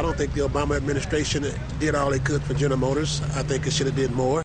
I don't think the Obama administration did all they could for General Motors. I think it should have did more.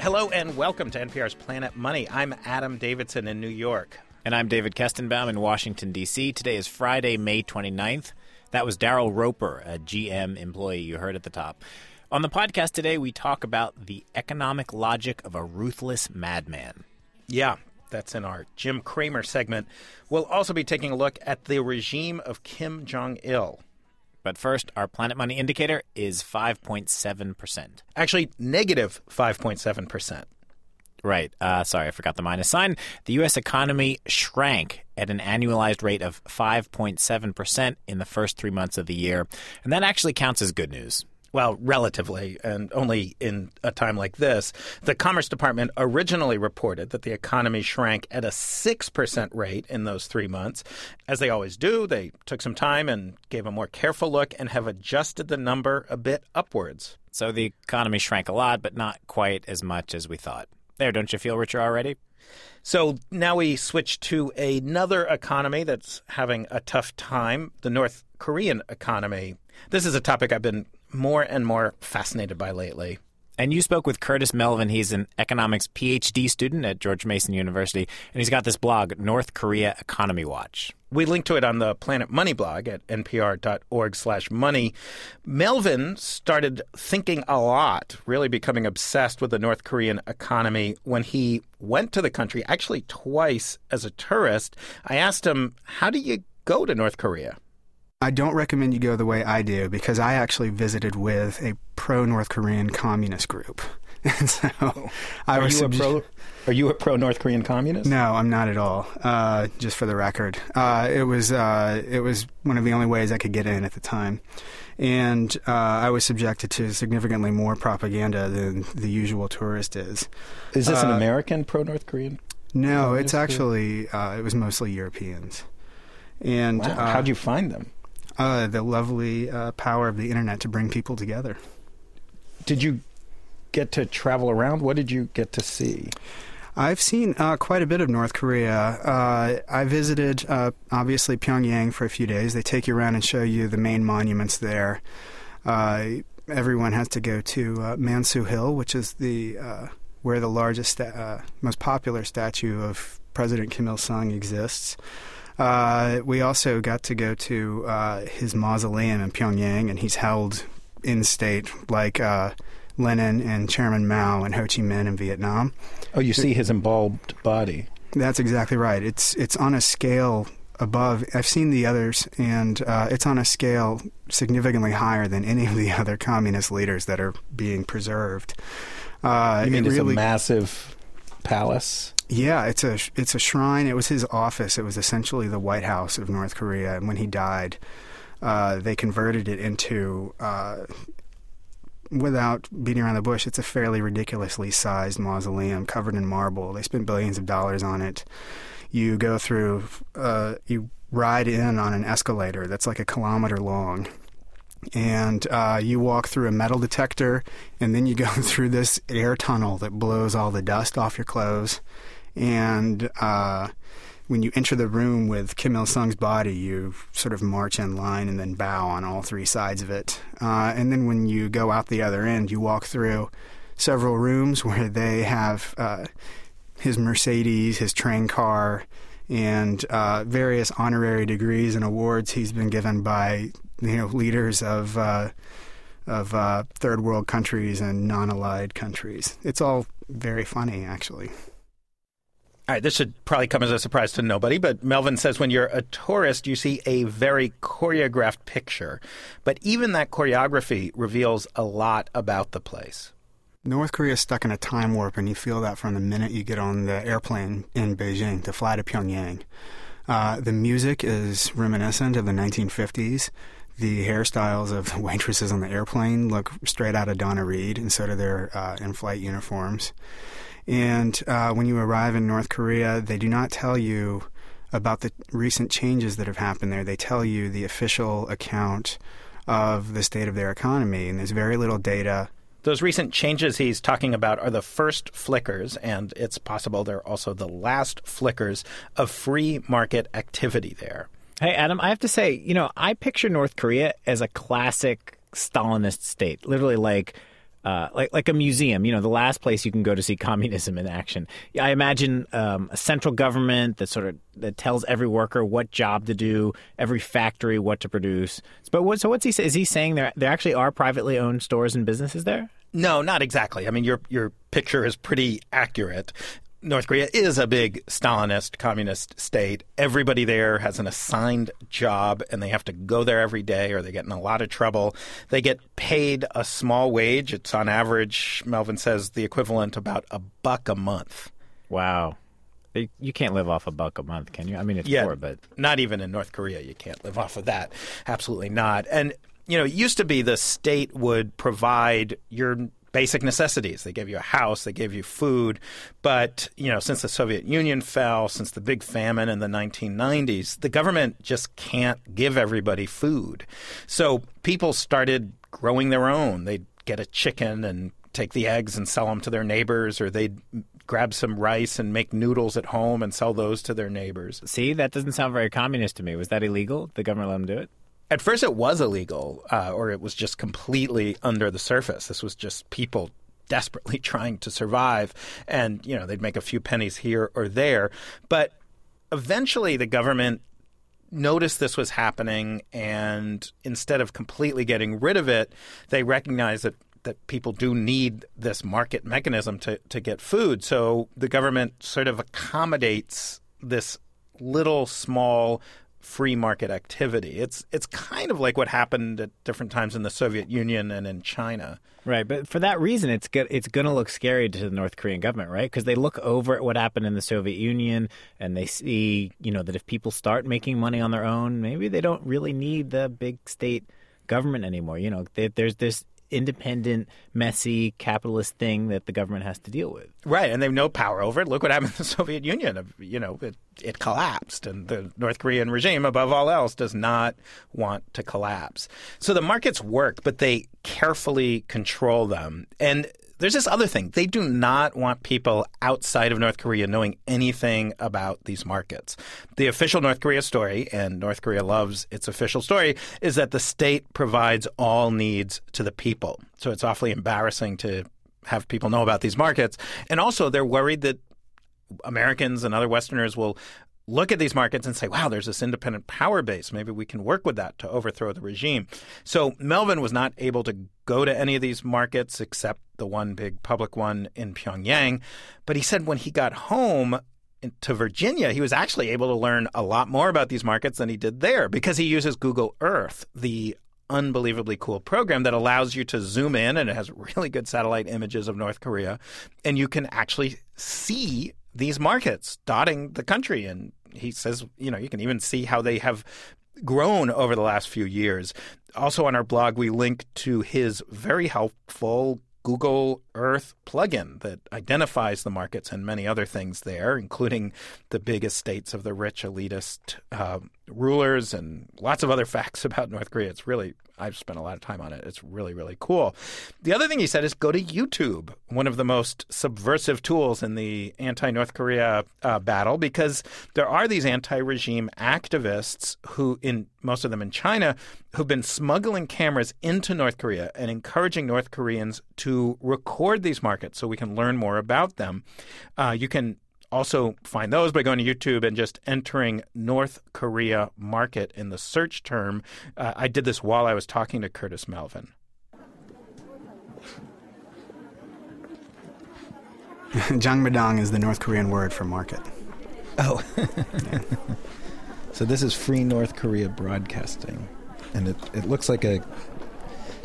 Hello and welcome to NPR's Planet Money. I'm Adam Davidson in New York. And I'm David Kestenbaum in Washington, D.C. Today is Friday, May 29th. That was Daryl Roper, a GM employee you heard at the top. On the podcast today, we talk about the economic logic of a ruthless madman. Yeah, that's in our Jim Cramer segment. We'll also be taking a look at the regime of Kim Jong il. But first, our Planet Money indicator is 5.7%. Actually, negative 5.7%. Right. Uh, sorry, I forgot the minus sign. The U.S. economy shrank at an annualized rate of 5.7% in the first three months of the year. And that actually counts as good news. Well, relatively, and only in a time like this. The Commerce Department originally reported that the economy shrank at a 6% rate in those three months. As they always do, they took some time and gave a more careful look and have adjusted the number a bit upwards. So the economy shrank a lot, but not quite as much as we thought. There, don't you feel richer already? So now we switch to another economy that's having a tough time the North Korean economy. This is a topic I've been more and more fascinated by lately. And you spoke with Curtis Melvin. He's an economics PhD student at George Mason University, and he's got this blog, North Korea Economy Watch. We link to it on the Planet Money blog at npr.org slash money. Melvin started thinking a lot, really becoming obsessed with the North Korean economy when he went to the country, actually twice as a tourist. I asked him, how do you go to North Korea? I don't recommend you go the way I do because I actually visited with a pro North Korean communist group. And so I are was you a pro, Are you a pro North Korean communist? No, I'm not at all. Uh, just for the record, uh, it was uh, it was one of the only ways I could get in at the time, and uh, I was subjected to significantly more propaganda than the usual tourist is. Is this an American pro North Korean? No, it's actually uh, it was mostly Europeans. And wow. how'd you find them? Uh, the lovely uh, power of the internet to bring people together. Did you get to travel around? What did you get to see? I've seen uh, quite a bit of North Korea. Uh, I visited, uh, obviously, Pyongyang for a few days. They take you around and show you the main monuments there. Uh, everyone has to go to uh, Mansu Hill, which is the uh, where the largest, most popular statue of President Kim Il Sung exists. Uh, we also got to go to uh, his mausoleum in Pyongyang, and he's held in state like uh, Lenin and Chairman Mao and Ho Chi Minh in Vietnam. Oh, you see his embalmed body. That's exactly right. It's it's on a scale above. I've seen the others, and uh, it's on a scale significantly higher than any of the other communist leaders that are being preserved. Uh, you mean it it's really, a massive palace? Yeah, it's a it's a shrine. It was his office. It was essentially the White House of North Korea. And when he died, uh, they converted it into. Uh, without beating around the bush, it's a fairly ridiculously sized mausoleum covered in marble. They spent billions of dollars on it. You go through, uh, you ride in on an escalator that's like a kilometer long and uh, you walk through a metal detector, and then you go through this air tunnel that blows all the dust off your clothes and uh, when you enter the room with Kim Il Sung's body, you sort of march in line and then bow on all three sides of it. Uh, and then when you go out the other end, you walk through several rooms where they have uh, his Mercedes, his train car, and uh, various honorary degrees and awards he's been given by you know leaders of uh, of uh, third world countries and non-allied countries. It's all very funny, actually. All right, this should probably come as a surprise to nobody, but Melvin says when you're a tourist, you see a very choreographed picture. But even that choreography reveals a lot about the place. North Korea is stuck in a time warp, and you feel that from the minute you get on the airplane in Beijing to fly to Pyongyang. Uh, the music is reminiscent of the 1950s. The hairstyles of the waitresses on the airplane look straight out of Donna Reed, and so do their uh, in flight uniforms. And uh, when you arrive in North Korea, they do not tell you about the recent changes that have happened there. They tell you the official account of the state of their economy, and there's very little data. Those recent changes he's talking about are the first flickers, and it's possible they're also the last flickers of free market activity there. Hey, Adam, I have to say, you know, I picture North Korea as a classic Stalinist state, literally like uh, like like a museum. You know, the last place you can go to see communism in action. I imagine um, a central government that sort of that tells every worker what job to do, every factory what to produce. But what, so what's he? Is he saying there there actually are privately owned stores and businesses there? No, not exactly. I mean, your your picture is pretty accurate. North Korea is a big Stalinist communist state. Everybody there has an assigned job and they have to go there every day or they get in a lot of trouble. They get paid a small wage. It's on average, Melvin says, the equivalent about a buck a month. Wow. You can't live off a buck a month, can you? I mean, it's yeah, poor, but. Not even in North Korea, you can't live off of that. Absolutely not. And you know, it used to be the state would provide your basic necessities. They gave you a house, they gave you food. But, you know, since the Soviet Union fell, since the big famine in the 1990s, the government just can't give everybody food. So people started growing their own. They'd get a chicken and take the eggs and sell them to their neighbors, or they'd grab some rice and make noodles at home and sell those to their neighbors. See, that doesn't sound very communist to me. Was that illegal? The government let them do it? At first, it was illegal, uh, or it was just completely under the surface. This was just people desperately trying to survive, and you know they'd make a few pennies here or there. But eventually, the government noticed this was happening, and instead of completely getting rid of it, they recognized that that people do need this market mechanism to, to get food. So the government sort of accommodates this little small free market activity. It's it's kind of like what happened at different times in the Soviet Union and in China. Right, but for that reason, it's go- it's going to look scary to the North Korean government, right? Because they look over at what happened in the Soviet Union and they see, you know, that if people start making money on their own, maybe they don't really need the big state government anymore. You know, they, there's this independent, messy, capitalist thing that the government has to deal with. Right, and they have no power over it. Look what happened to the Soviet Union. You know, it, it collapsed, and the North Korean regime, above all else, does not want to collapse. So the markets work, but they carefully control them. And there's this other thing. They do not want people outside of North Korea knowing anything about these markets. The official North Korea story, and North Korea loves its official story, is that the state provides all needs to the people. So it's awfully embarrassing to have people know about these markets. And also, they're worried that Americans and other Westerners will look at these markets and say, wow, there's this independent power base. Maybe we can work with that to overthrow the regime. So Melvin was not able to go to any of these markets except the one big public one in Pyongyang. But he said when he got home, to Virginia, he was actually able to learn a lot more about these markets than he did there because he uses Google Earth, the unbelievably cool program that allows you to zoom in and it has really good satellite images of North Korea and you can actually see these markets dotting the country and he says, you know, you can even see how they have grown over the last few years. Also on our blog, we link to his very helpful Google Earth plugin that identifies the markets and many other things there, including the big estates of the rich elitist uh, rulers and lots of other facts about North Korea. It's really, I've spent a lot of time on it. It's really, really cool. The other thing he said is go to YouTube, one of the most subversive tools in the anti North Korea uh, battle, because there are these anti regime activists who, in most of them in China, who've been smuggling cameras into North Korea and encouraging North Koreans to record these markets so we can learn more about them. Uh, you can also find those by going to YouTube and just entering North Korea market in the search term. Uh, I did this while I was talking to Curtis Melvin. Jangmadang is the North Korean word for market. Oh. yeah. So this is Free North Korea Broadcasting. And it, it looks like a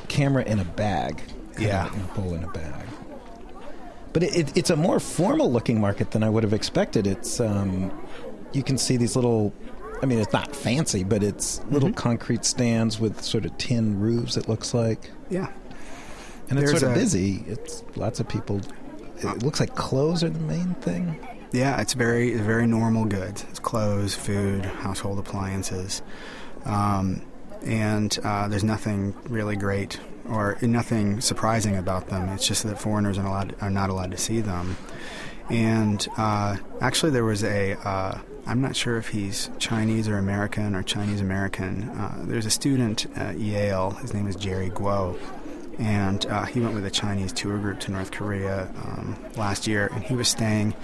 camera in a bag. Yeah. A hole in a bag. But it, it, it's a more formal looking market than I would have expected. It's um, you can see these little. I mean, it's not fancy, but it's little mm-hmm. concrete stands with sort of tin roofs. It looks like. Yeah. And it's There's sort of a, busy. It's lots of people. It looks like clothes are the main thing. Yeah, it's very very normal goods. It's clothes, food, household appliances, um, and uh, there's nothing really great or nothing surprising about them. It's just that foreigners are, allowed, are not allowed to see them. And uh, actually, there was a uh, I'm not sure if he's Chinese or American or Chinese American. Uh, there's a student at Yale. His name is Jerry Guo. And uh, he went with a Chinese tour group to North Korea um, last year, and he was staying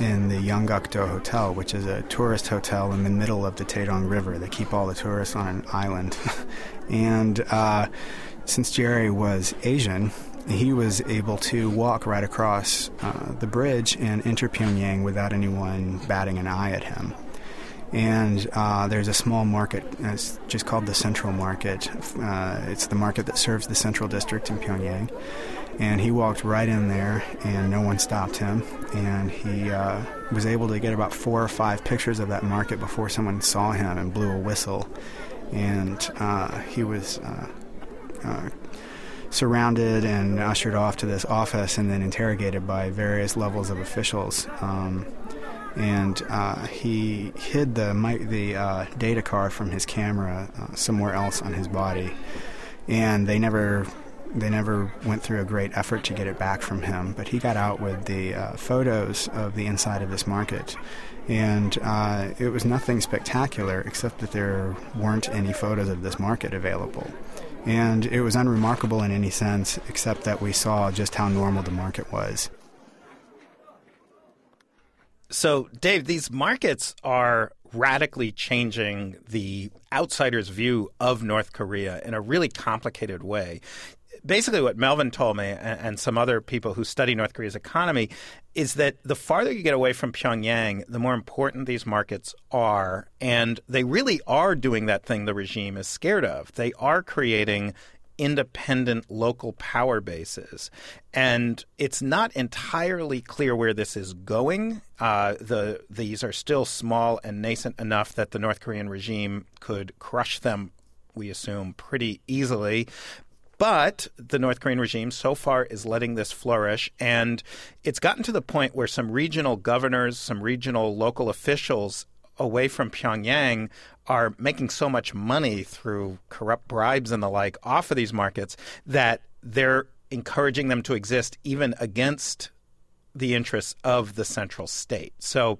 in the Yanggakdo Hotel, which is a tourist hotel in the middle of the Taedong River. They keep all the tourists on an island. and uh, since Jerry was Asian, he was able to walk right across uh, the bridge and enter Pyongyang without anyone batting an eye at him. And uh, there's a small market, it's just called the Central Market. Uh, it's the market that serves the Central District in Pyongyang. And he walked right in there, and no one stopped him. And he uh, was able to get about four or five pictures of that market before someone saw him and blew a whistle. And uh, he was uh, surrounded and ushered off to this office and then interrogated by various levels of officials. Um, and uh, he hid the the uh, data card from his camera uh, somewhere else on his body, and they never they never went through a great effort to get it back from him. But he got out with the uh, photos of the inside of this market, and uh, it was nothing spectacular except that there weren't any photos of this market available. And it was unremarkable in any sense, except that we saw just how normal the market was. So, Dave, these markets are radically changing the outsider's view of North Korea in a really complicated way basically what Melvin told me and, and, some other people who study North Korea's economy is that the farther you get away from Pyongyang, the more important these markets are. And they really are doing that thing the regime is scared of. They are creating independent local power bases. And it's not entirely clear where this is going. Uh, the these are still small and nascent enough that the North Korean regime could crush them we assume, pretty easily. But the North Korean regime so far is letting this flourish. And it's gotten to the point where some regional governors, some regional local officials away from Pyongyang are making so much money through corrupt bribes and the like off of these markets that they're encouraging them to exist even against the interests of the central state. So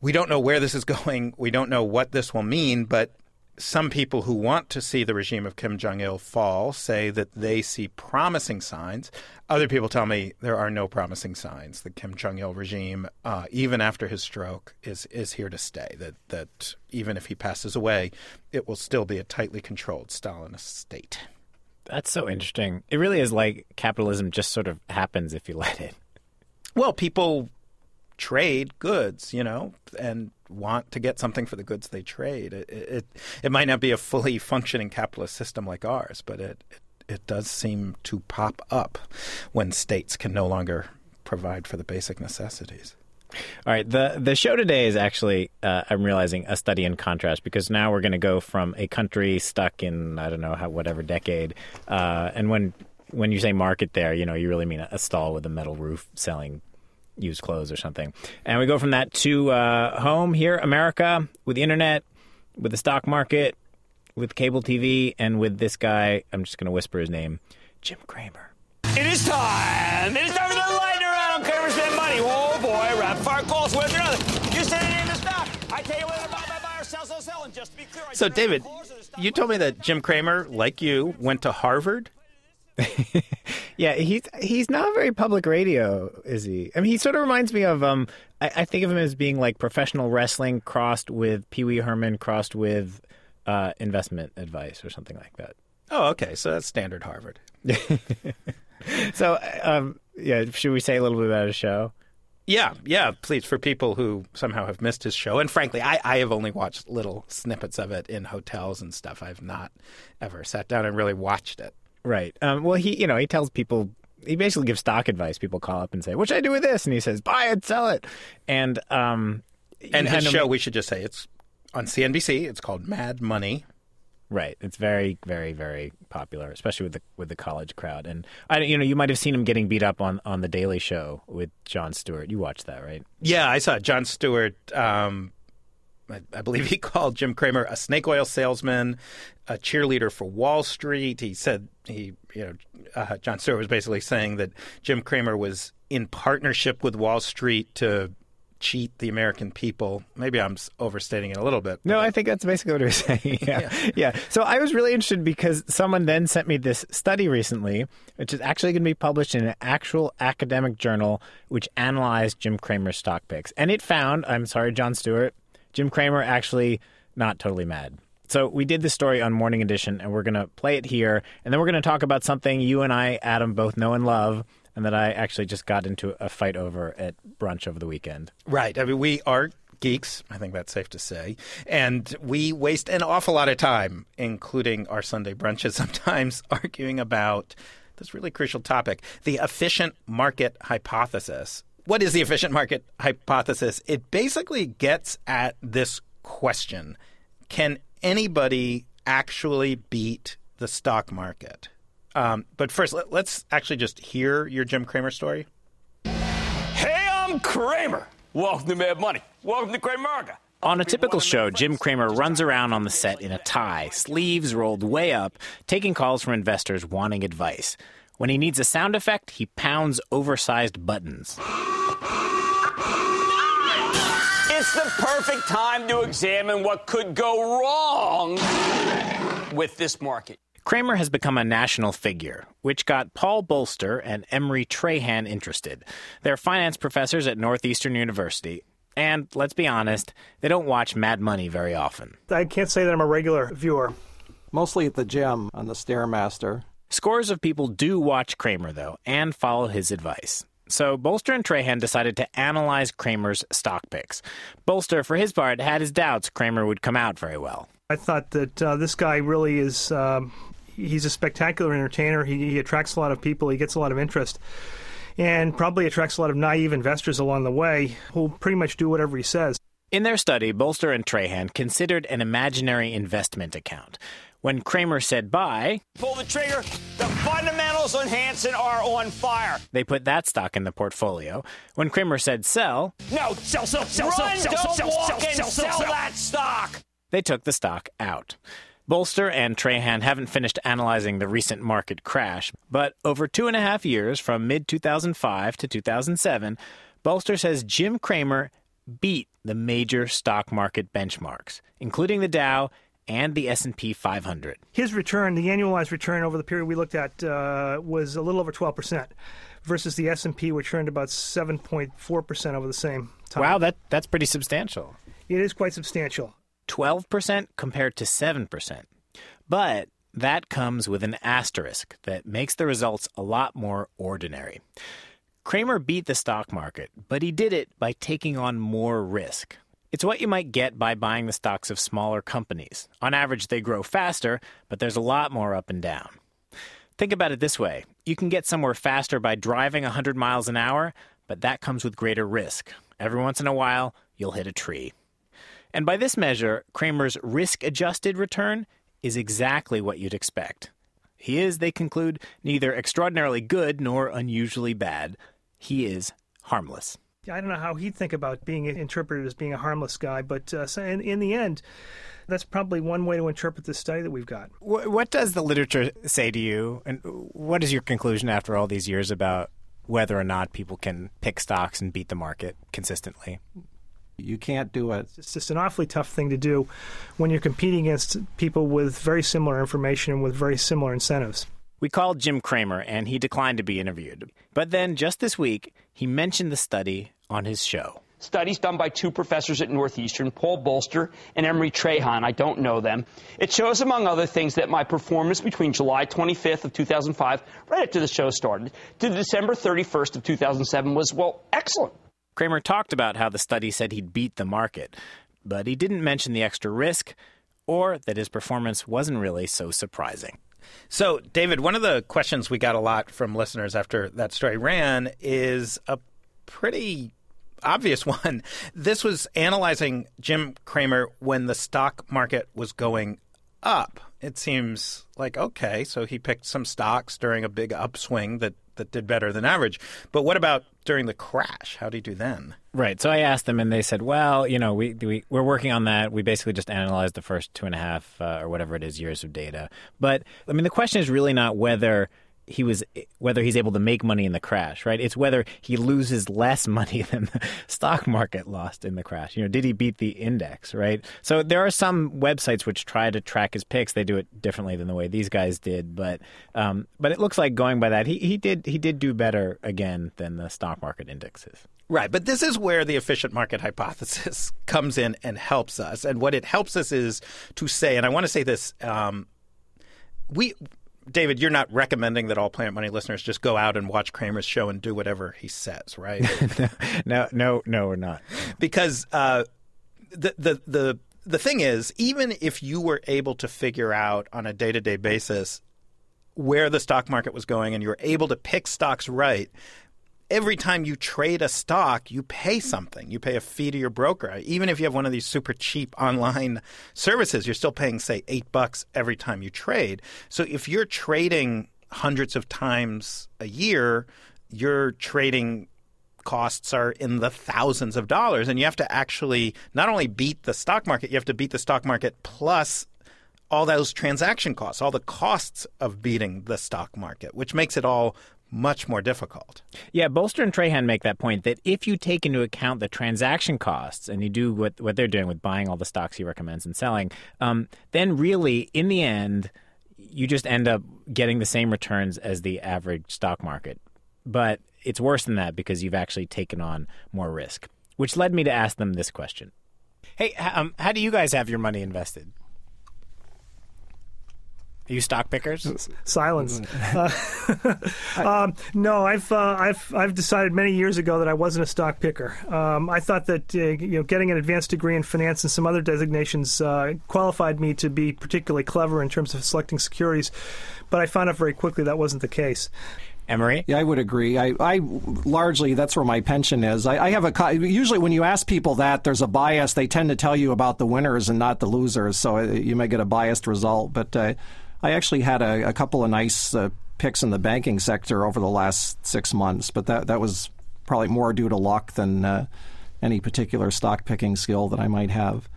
we don't know where this is going. We don't know what this will mean, but some people who want to see the regime of Kim Jong il fall say that they see promising signs. Other people tell me there are no promising signs. The Kim Jong il regime, uh, even after his stroke, is is here to stay. That that even if he passes away, it will still be a tightly controlled Stalinist state. That's so interesting. It really is like capitalism just sort of happens if you let it. Well, people trade goods, you know, and want to get something for the goods they trade. It it, it might not be a fully functioning capitalist system like ours, but it, it it does seem to pop up when states can no longer provide for the basic necessities. All right, the the show today is actually uh, I'm realizing a study in contrast because now we're going to go from a country stuck in I don't know how whatever decade, uh, and when when you say market there, you know you really mean a, a stall with a metal roof selling used clothes or something. And we go from that to uh, home here, America, with the internet, with the stock market, with cable TV, and with this guy. I'm just going to whisper his name, Jim Cramer. It is time. It is time for the lightning round. on Cramer spend money. Oh boy, rapid fire calls with another. You said it in the stock. I tell you what, buy, buy, buy, or sell, sell, sell. And just to be clear, so David, you told me that Jim Cramer, like you, went to Harvard. yeah, he's he's not very public radio, is he? I mean, he sort of reminds me of um. I, I think of him as being like professional wrestling crossed with Pee Wee Herman crossed with uh, investment advice or something like that. Oh, okay. So that's standard Harvard. so, um, yeah, should we say a little bit about his show? Yeah, yeah, please. For people who somehow have missed his show, and frankly, I, I have only watched little snippets of it in hotels and stuff. I've not ever sat down and really watched it. Right. Um, well, he, you know, he tells people, he basically gives stock advice. People call up and say, "What should I do with this?" And he says, "Buy it, sell it." And um, and his show, we should just say, it's on CNBC. It's called Mad Money. Right. It's very, very, very popular, especially with the with the college crowd. And I, you know, you might have seen him getting beat up on on the Daily Show with Jon Stewart. You watched that, right? Yeah, I saw Jon Stewart. Um, I, I believe he called Jim Cramer a snake oil salesman, a cheerleader for Wall Street. He said he, you know, uh, Jon Stewart was basically saying that Jim Cramer was in partnership with Wall Street to cheat the American people. Maybe I'm overstating it a little bit. No, I think that's basically what he was saying. Yeah. yeah. yeah. So I was really interested because someone then sent me this study recently, which is actually going to be published in an actual academic journal which analyzed Jim Cramer's stock picks. And it found, I'm sorry, Jon Stewart, Jim Cramer actually not totally mad. So we did this story on Morning Edition, and we're going to play it here, and then we're going to talk about something you and I, Adam, both know and love, and that I actually just got into a fight over at brunch over the weekend. Right. I mean, we are geeks. I think that's safe to say. And we waste an awful lot of time, including our Sunday brunches, sometimes arguing about this really crucial topic the efficient market hypothesis. What is the efficient market hypothesis? It basically gets at this question Can anybody actually beat the stock market? Um, but first, let, us actually just hear your Jim Cramer story. Hey, I'm Cramer. Welcome to Mad Money. Welcome to Cramerica. On a typical show, Jim Cramer runs around on the set in a tie, sleeves rolled way up, taking calls from investors wanting advice. When he needs a sound effect, he pounds oversized buttons. It's the perfect time to examine what could go wrong with this market. Cramer has become a national figure, which got Paul Bolster and Emery Trahan interested. They're finance professors at Northeastern University, and let's be honest, they don't watch Mad Money very often. I can't say that I'm a regular viewer. Mostly at the gym on the Stairmaster. Scores of people do watch Cramer, though, and follow his advice. So Bolster and Trahan decided to analyze Cramer's stock picks. Bolster, for his part, had his doubts Kramer would come out very well. I thought that uh, this guy really is um, he's a spectacular entertainer. He, he attracts a lot of people. He gets a lot of interest and probably attracts a lot of naive investors along the way who'll pretty much do whatever he says. In their study, Bolster and Trahan considered an imaginary investment account. When Cramer said buy, pull the trigger, the fundamentals on Hansen are on fire. They put that stock in the portfolio. When Cramer said sell, no, sell, sell, sell, Run, sell, sell, sell, walk sell, and sell, sell, sell that stock. They took the stock out. Bolster and Trahan haven't finished analyzing the recent market crash, but over two and a half years, from mid 2005 to 2007, Bolster says Jim Cramer beat the major stock market benchmarks, including the Dow and the S&P 500. His return, the annualized return over the period we looked at, uh, was a little over 12 percent, versus the S&P, which earned about 7.4 percent over the same time. Wow, that that's pretty substantial. It is quite substantial. 12% compared to 7%. But that comes with an asterisk that makes the results a lot more ordinary. Cramer beat the stock market, but he did it by taking on more risk. It's what you might get by buying the stocks of smaller companies. On average, they grow faster, but there's a lot more up and down. Think about it this way you can get somewhere faster by driving 100 miles an hour, but that comes with greater risk. Every once in a while, you'll hit a tree. And by this measure, Cramer's risk adjusted return is exactly what you'd expect. He is, they conclude, neither extraordinarily good nor unusually bad. He is harmless. I don't know how he'd think about being interpreted as being a harmless guy, but uh, in, in the end, that's probably one way to interpret this study that we've got. What does the literature say to you, and what is your conclusion after all these years about whether or not people can pick stocks and beat the market consistently? You can't do it. It's just an awfully tough thing to do when you're competing against people with very similar information and with very similar incentives. We called Jim Cramer and he declined to be interviewed. But then just this week, he mentioned the study on his show. Studies done by two professors at Northeastern, Paul Bolster and Emery Trahan. I don't know them. It shows, among other things, that my performance between July 25th of 2005, right after the show started, to December 31st of 2007 was, well, excellent. Cramer talked about how the study said he'd beat the market, but he didn't mention the extra risk or that his performance wasn't really so surprising. So, David, one of the questions we got a lot from listeners after that story ran is a pretty obvious one. This was analyzing Jim Cramer when the stock market was going up. It seems like okay, so he picked some stocks during a big upswing that that did better than average. But what about during the crash? How do you do then? Right. So I asked them, and they said, "Well, you know, we, we we're working on that. We basically just analyzed the first two and a half uh, or whatever it is years of data. But I mean, the question is really not whether." He was whether he's able to make money in the crash, right? It's whether he loses less money than the stock market lost in the crash. You know, did he beat the index, right? So there are some websites which try to track his picks. They do it differently than the way these guys did, but um, but it looks like going by that, he he did he did do better again than the stock market indexes. Right, but this is where the efficient market hypothesis comes in and helps us. And what it helps us is to say, and I want to say this: um, we David, you're not recommending that all Planet Money listeners just go out and watch Cramer's show and do whatever he says, right? no, no, no, we're not. Because uh, the the the the thing is, even if you were able to figure out on a day to day basis where the stock market was going and you were able to pick stocks right, every time you trade a stock, you pay something. You pay a fee to your broker. Even if you have one of these super cheap online services, you're still paying, say, eight bucks every time you trade. So if you're trading hundreds of times a year, your trading costs are in the thousands of dollars. And you have to actually not only beat the stock market, you have to beat the stock market plus all those transaction costs, all the costs of beating the stock market, which makes it all much more difficult. Yeah, Bolster and Trahan make that point that if you take into account the transaction costs and you do what, what they're doing with buying all the stocks he recommends and selling, um, then really, in the end, you just end up getting the same returns as the average stock market. But it's worse than that because you've actually taken on more risk, which led me to ask them this question. Hey, um, how do you guys have your money invested? Are you stock pickers? Silence. Uh, um, no, I've uh, I've I've decided many years ago that I wasn't a stock picker. Um, I thought that uh, you know getting an advanced degree in finance and some other designations uh, qualified me to be particularly clever in terms of selecting securities, but I found out very quickly that wasn't the case. Emery? Yeah, I would agree. I, I largely that's where my pension is. I, I, have a usually when you ask people that there's a bias, they tend to tell you about the winners and not the losers. So uh, you may get a biased result, but. Uh, I actually had a, a couple of nice uh, picks in the banking sector over the last six months, but that that was probably more due to luck than uh, any particular stock picking skill that I might have.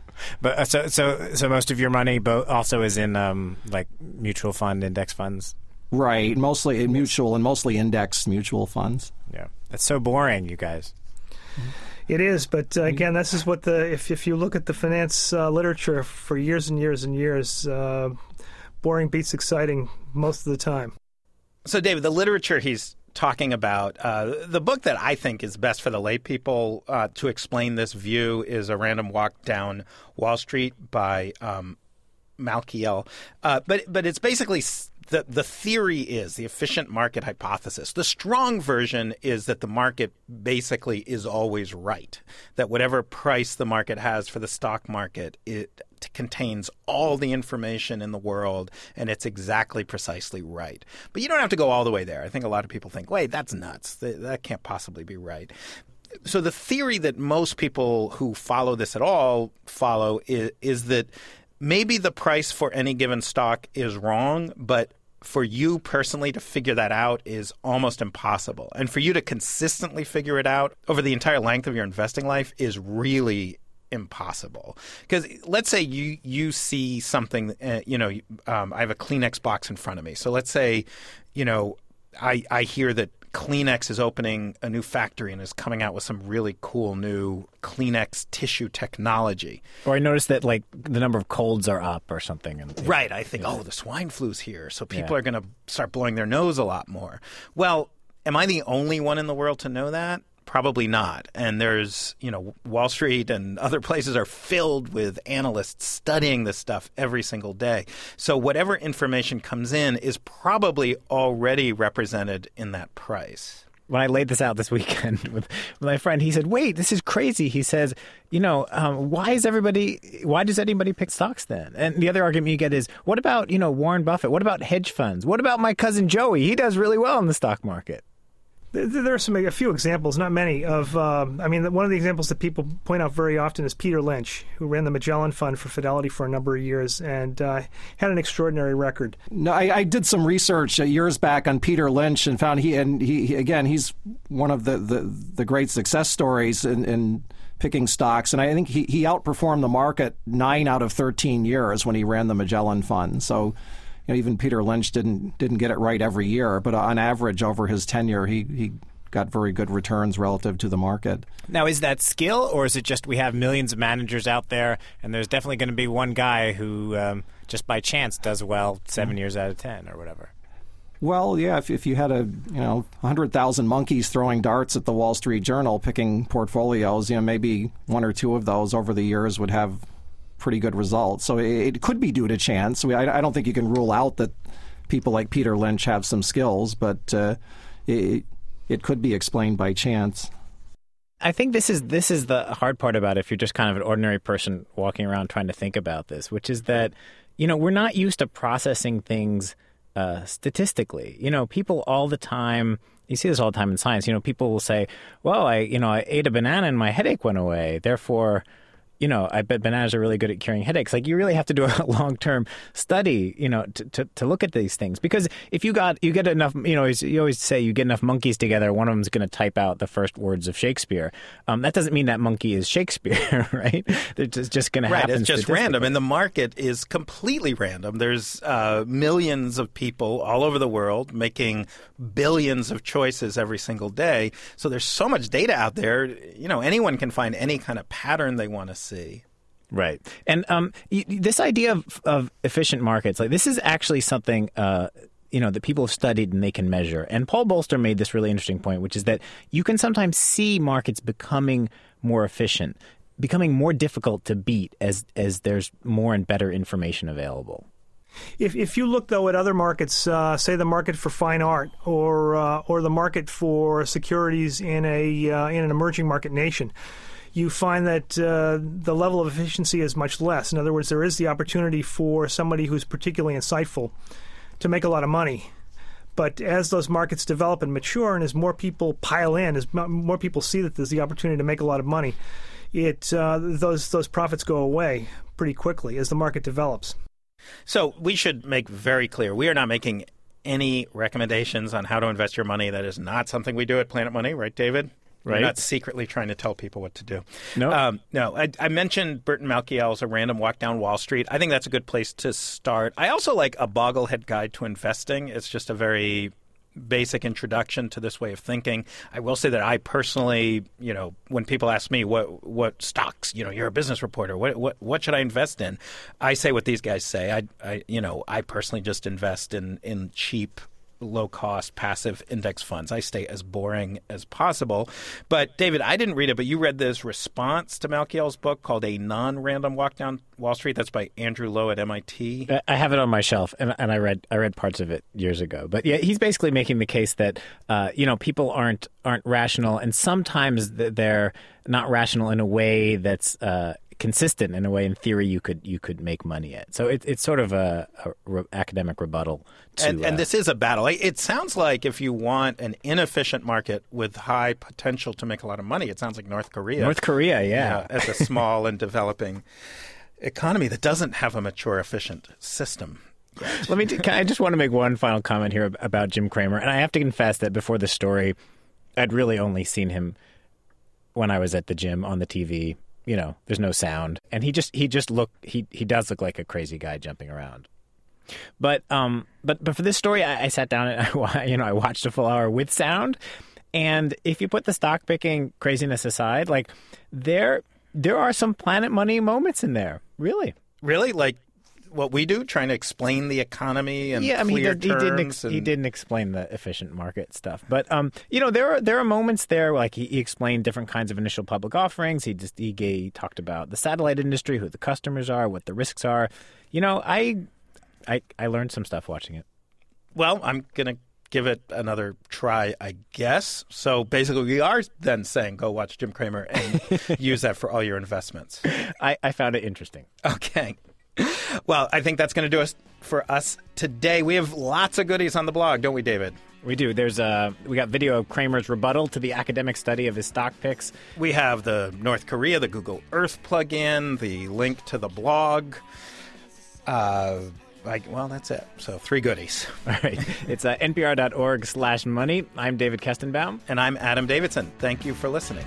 But uh, so so so most of your money bo- also is in um, like mutual fund index funds. Right, mostly mutual and mostly index mutual funds. Yeah, that's so boring, you guys. It is, but uh, again, this is what the if if you look at the finance uh, literature for years and years and years, uh, boring beats exciting most of the time. So, David, the literature he's talking about, uh, the book that I think is best for the lay people uh, to explain this view is A Random Walk Down Wall Street by um, Malkiel. Uh, but, but it's basically the, the theory is the efficient market hypothesis. The strong version is that the market basically is always right. That whatever price the market has for the stock market, it contains all the information in the world and it's exactly precisely right. But you don't have to go all the way there. I think a lot of people think, wait, that's nuts. That can't possibly be right so the theory that most people who follow this at all follow is, is, that maybe the price for any given stock is wrong, but for you personally to figure that out is almost impossible. And for you to consistently figure it out over the entire length of your investing life is really impossible. Because let's say you you see something, uh, you know, um, I have a Kleenex box in front of me. So let's say, you know, I I hear that Kleenex is opening a new factory and is coming out with some really cool new Kleenex tissue technology. Or I noticed that like the number of colds are up or something. And, right. I think, oh, the swine flu's here, so people yeah. are going to start blowing their nose a lot more. Well, am I the only one in the world to know that? Probably not. And there's, you know, Wall Street and other places are filled with analysts studying this stuff every single day. So whatever information comes in is probably already represented in that price when I laid this out this weekend with, my friend, he said, "Wait, this is crazy." He says, "You know, um, why is everybody? Why does anybody pick stocks then?" And the other argument you get is, "What about you know Warren Buffett? What about hedge funds? What about my cousin Joey? He does really well in the stock market." There are some a few examples, not many, of. Um, I mean, one of the examples that people point out very often is Peter Lynch, who ran the Magellan Fund for Fidelity for a number of years and uh, had an extraordinary record. No, I, I did some research uh, years back on Peter Lynch and found he and he, he again he's one of the, the, the great success stories in, in picking stocks, and I think he, he outperformed the market nine out of thirteen years when he ran the Magellan Fund. So know, even Peter Lynch didn't didn't get it right every year, but on average over his tenure, he he got very good returns relative to the market. Now, is that skill, or is it just we have millions of managers out there, and there's definitely going to be one guy who um, just by chance does well 7 mm-hmm. years out of ten or whatever? Well, yeah. If, if you had a you know hundred thousand monkeys throwing darts at the Wall Street Journal picking portfolios, you know maybe one or two of those over the years would have pretty good results. So it, it could be due to chance. I, I, don't think you can rule out that people like Peter Lynch have some skills, but uh, it, it could be explained by chance. I think this is this is the hard part about it if you're just kind of an ordinary person walking around trying to think about this, which is that you know we're not used to processing things uh, statistically. You know, people all the time. You see this all the time in science. You know, people will say, "Well, I you know I ate a banana and my headache went away. Therefore." You know, I bet bananas are really good at curing headaches. Like you really have to do a long term study, you know, to, to, to, look at these things. Because if you got you get enough, you know, you always say you get enough monkeys together, one of them's going to type out the first words of Shakespeare. Um, that doesn't mean that monkey is Shakespeare, right? It's just, just going to right, happen. It's just random, and the market is completely random. There's uh, millions of people all over the world making billions of choices every single day. So there's so much data out there. You know, anyone can find any kind of pattern they want to see. Right, and um, this idea of, of efficient markets, like this is actually something uh, you know that people have studied and they can measure. And Paul Bolster made this really interesting point, which is that you can sometimes see markets becoming more efficient, becoming more difficult to beat as as there's more and better information available. If if you look though at other markets, uh, say the market for fine art or uh, or the market for securities in a uh, in an emerging market nation, you find that uh, the level of efficiency is much less. In other words, there is the opportunity for somebody who's particularly insightful to make a lot of money. But as those markets develop and mature, and as more people pile in, as more people see that there's the opportunity to make a lot of money, it uh, those those profits go away pretty quickly as the market develops. So we should make very clear we are not making any recommendations on how to invest your money. That is not something we do at Planet Money, right, David? Right. We're not secretly trying to tell people what to do. No. Um, no. I, I, mentioned Burton Malkiel's A Random Walk Down Wall Street. I think that's a good place to start. I also like A Boglehead Guide to Investing. It's just a very basic introduction to this way of thinking. I will say that I personally, you know, when people ask me what what stocks, you know, you're a business reporter, what what what should I invest in? I say what these guys say. I, I you know, I personally just invest in in cheap low cost passive index funds. I stay as boring as possible. But David, I didn't read it, but you read this response to Malkiel's book called A Non Random Walk Down Wall Street. That's by Andrew Lo at MIT. I have it on my shelf, and, and I read I read parts of it years ago. But yeah, he's basically making the case that uh, you know people aren't aren't rational, and sometimes they're not rational in a way that's uh, consistent in a way in theory you could you could make money at. So it, it's sort of a, a re- academic rebuttal. To, and, and uh, this is a battle. It sounds like if you want an inefficient market with high potential to make a lot of money, it sounds like North Korea. North Korea, yeah, yeah as a small and developing economy that doesn't have a mature, efficient system. Let me. I just want to make one final comment here about Jim Cramer, and I have to confess that before the story, I'd really only seen him when I was at the gym on the TV you know, there's no sound, and he just he just look he he does look like a crazy guy jumping around. But um, but but for this story, I, I sat down and I you know I watched a full hour with sound, and if you put the stock picking craziness aside, like there there are some Planet Money moments in there, really. Really, like what we do, trying to explain the economy and yeah, I mean, he, did, didn't ex- and... he didn't explain the efficient market stuff, but um, you know, there are there are moments there like he, he explained different kinds of initial public offerings. He just he, he talked about the satellite industry, who the customers are, what the risks are. You know, I I I learned some stuff watching it. Well, I'm gonna give it another try, I guess. So basically, we are then saying go watch Jim Cramer and use that for all your investments. I, I found it interesting. Okay well, I think that's going to do us for us today. We have lots of goodies on the blog, don't we, David? We do. There's a we got video of Cramer's rebuttal to the academic study of his stock picks. We have the North Korea, the Google Earth plugin, the link to the blog. Uh, like, well, that's it. So three goodies. All right. It's uh, npr.org slash money. I'm David Kestenbaum. And I'm Adam Davidson. Thank you for listening.